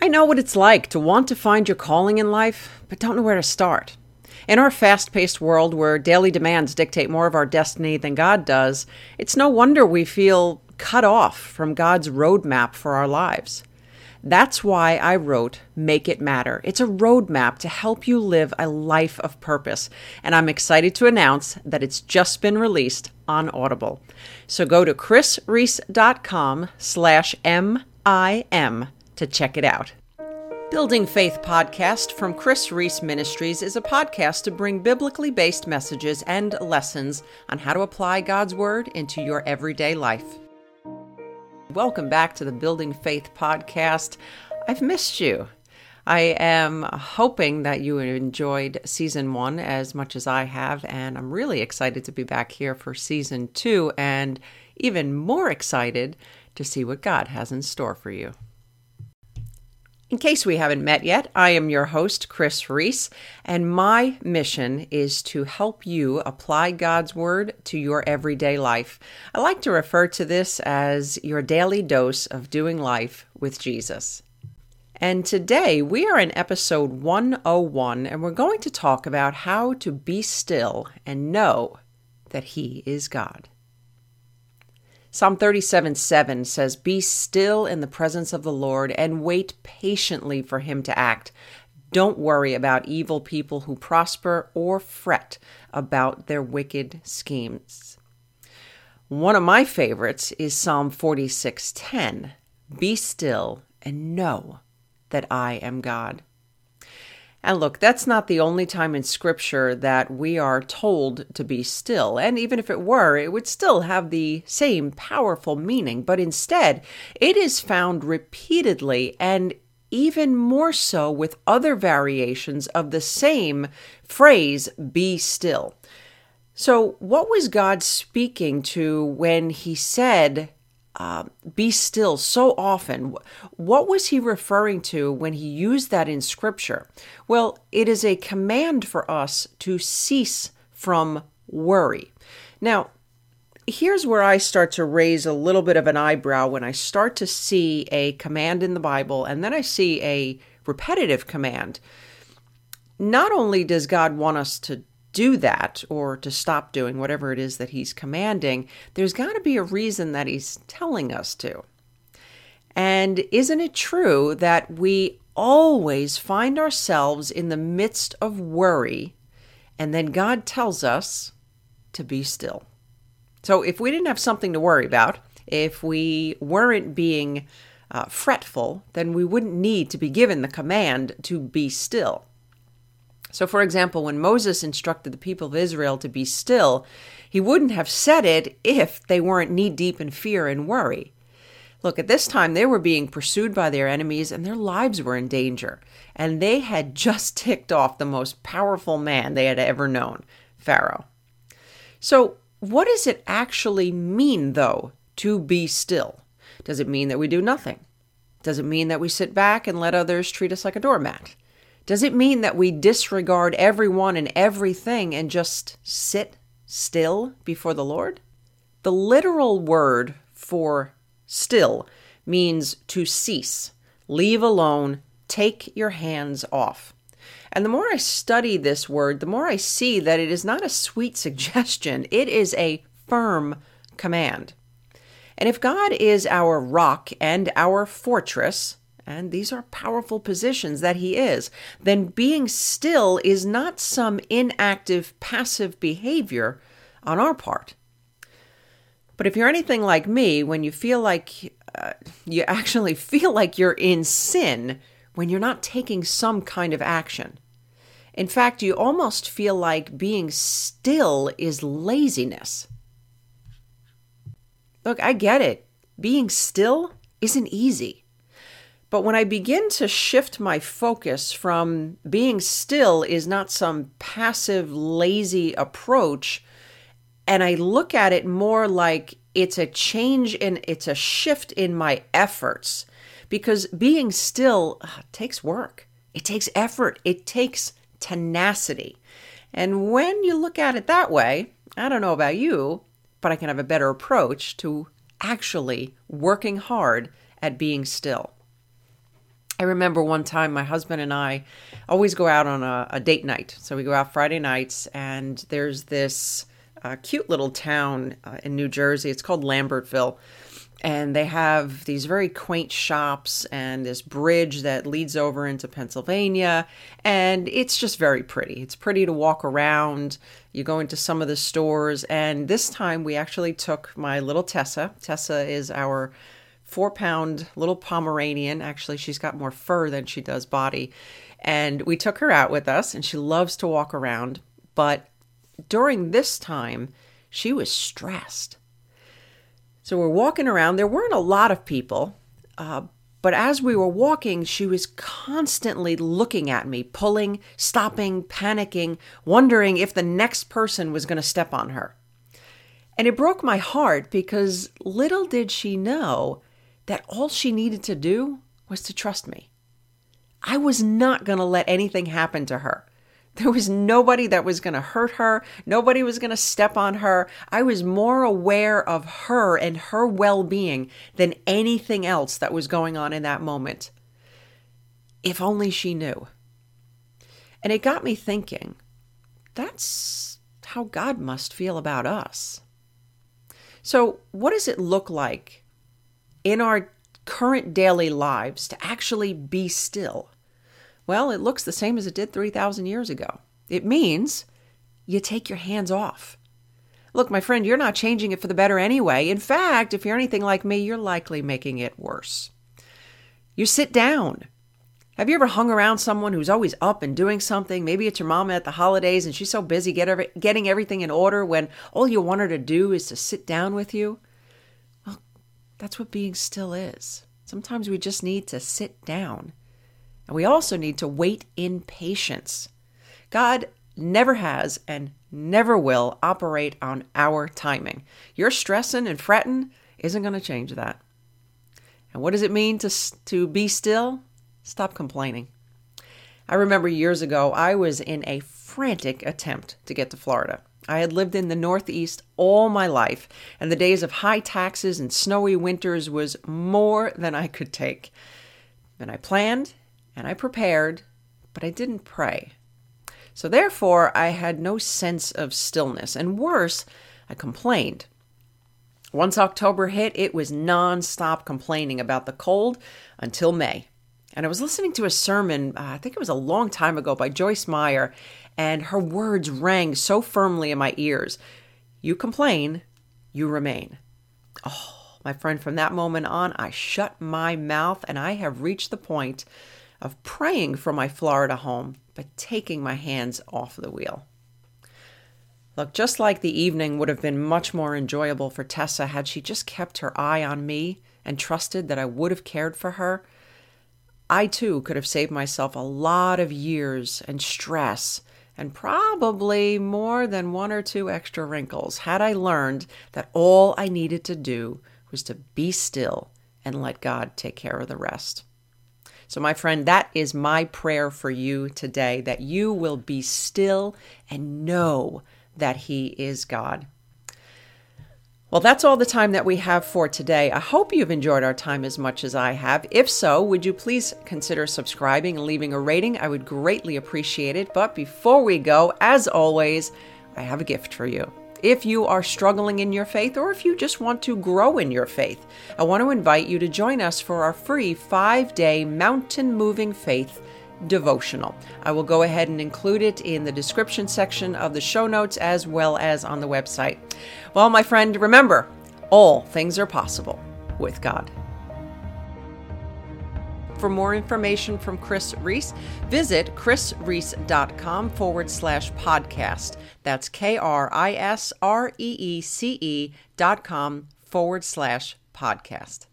I know what it's like to want to find your calling in life, but don't know where to start. In our fast paced world where daily demands dictate more of our destiny than God does, it's no wonder we feel cut off from God's roadmap for our lives. That's why I wrote Make It Matter. It's a roadmap to help you live a life of purpose, and I'm excited to announce that it's just been released on Audible. So go to krisreece.com slash M-I-M to check it out. Building Faith podcast from Kris Reece Ministries is a podcast to bring biblically based messages and lessons on how to apply God's Word into your everyday life. Welcome back to the Building Faith podcast. I've missed you. I am hoping that you enjoyed season one as much as I have, and I'm really excited to be back here for season two, and even more excited to see what God has in store for you. In case we haven't met yet, I am your host, Kris Reece, and my mission is to help you apply God's Word to your everyday life. I like to refer to this as your daily dose of doing life with Jesus. And today we are in episode 101, and we're going to talk about how to be still and know that He is God. Psalm 37 7 says, Be still in the presence of the Lord and wait patiently for him to act. Don't worry about evil people who prosper or fret about their wicked schemes. One of my favorites is Psalm 46:10. Be still and know that I am God. And look, that's not the only time in Scripture that we are told to be still. And even if it were, it would still have the same powerful meaning. But instead, it is found repeatedly and even more so with other variations of the same phrase, be still. So, what was God speaking to when he said, uh, be still so often. What was he referring to when he used that in Scripture? Well, it is a command for us to cease from worry. Now, here's where I start to raise a little bit of an eyebrow when I start to see a command in the Bible and then I see a repetitive command. Not only does God want us to do that or to stop doing whatever it is that he's commanding, there's got to be a reason that he's telling us to. And isn't it true that we always find ourselves in the midst of worry and then God tells us to be still? So if we didn't have something to worry about, if we weren't being uh, fretful, then we wouldn't need to be given the command to be still. So, for example, when Moses instructed the people of Israel to be still, he wouldn't have said it if they weren't knee deep in fear and worry. Look, at this time they were being pursued by their enemies and their lives were in danger. And they had just ticked off the most powerful man they had ever known, Pharaoh. So, what does it actually mean, though, to be still? Does it mean that we do nothing? Does it mean that we sit back and let others treat us like a doormat? Does it mean that we disregard everyone and everything and just sit still before the Lord? The literal word for still means to cease, leave alone, take your hands off. And the more I study this word, the more I see that it is not a sweet suggestion, it is a firm command. And if God is our rock and our fortress, and these are powerful positions that he is, then being still is not some inactive, passive behavior on our part. But if you're anything like me, when you feel like uh, you actually feel like you're in sin when you're not taking some kind of action. In fact, you almost feel like being still is laziness. Look, I get it. Being still isn't easy. But when I begin to shift my focus from being still is not some passive, lazy approach, and I look at it more like it's a change in, it's a shift in my efforts. Because being still uh, takes work, it takes effort, it takes tenacity. And when you look at it that way, I don't know about you, but I can have a better approach to actually working hard at being still. I remember one time my husband and I always go out on a, a date night. So we go out Friday nights, and there's this uh, cute little town uh, in New Jersey. It's called Lambertville. And they have these very quaint shops and this bridge that leads over into Pennsylvania. And it's just very pretty. It's pretty to walk around. You go into some of the stores. And this time we actually took my little Tessa. Tessa is our four pound little Pomeranian. Actually, she's got more fur than she does body. And we took her out with us, and she loves to walk around. But during this time, she was stressed. So we're walking around. There weren't a lot of people, uh, but as we were walking, she was constantly looking at me, pulling, stopping, panicking, wondering if the next person was going to step on her. And it broke my heart because little did she know that all she needed to do was to trust me. I was not going to let anything happen to her. There was nobody that was going to hurt her. Nobody was going to step on her. I was more aware of her and her well being than anything else that was going on in that moment. If only she knew. And it got me thinking that's how God must feel about us. So, what does it look like in our current daily lives to actually be still? Well, it looks the same as it did 3,000 years ago. It means you take your hands off. Look, my friend, you're not changing it for the better anyway. In fact, if you're anything like me, you're likely making it worse. You sit down. Have you ever hung around someone who's always up and doing something? Maybe it's your mama at the holidays and she's so busy get every, getting everything in order when all you want her to do is to sit down with you. That's what being still is. Sometimes we just need to sit down. And we also need to wait in patience. God never has and never will operate on our timing. Your stressing and fretting isn't going to change that. And what does it mean to, to be still? Stop complaining. I remember years ago, I was in a frantic attempt to get to Florida. I had lived in the Northeast all my life, and the days of high taxes and snowy winters was more than I could take. And I planned and I prepared, but I didn't pray. So therefore, I had no sense of stillness, and worse, I complained. Once October hit, it was non-stop complaining about the cold until May. And I was listening to a sermon, uh, I think it was a long time ago, by Joyce Meyer, and her words rang so firmly in my ears You complain, you remain. Oh, my friend, from that moment on, I shut my mouth and I have reached the point of praying for my Florida home, but taking my hands off the wheel. Look, just like the evening would have been much more enjoyable for Tessa had she just kept her eye on me and trusted that I would have cared for her, I too could have saved myself a lot of years and stress and probably more than one or two extra wrinkles had I learned that all I needed to do was to be still and let God take care of the rest. So, my friend, that is my prayer for you today that you will be still and know that He is God. Well, that's all the time that we have for today. I hope you've enjoyed our time as much as I have. If so, would you please consider subscribing and leaving a rating? I would greatly appreciate it. But before we go, as always, I have a gift for you. If you are struggling in your faith or if you just want to grow in your faith, I want to invite you to join us for our free five day mountain moving faith devotional. I will go ahead and include it in the description section of the show notes as well as on the website. Well, my friend, remember, all things are possible with God. For more information from Kris Reece, visit krisreece.com forward slash podcast. That's K R I S R E E C E dot com forward slash podcast.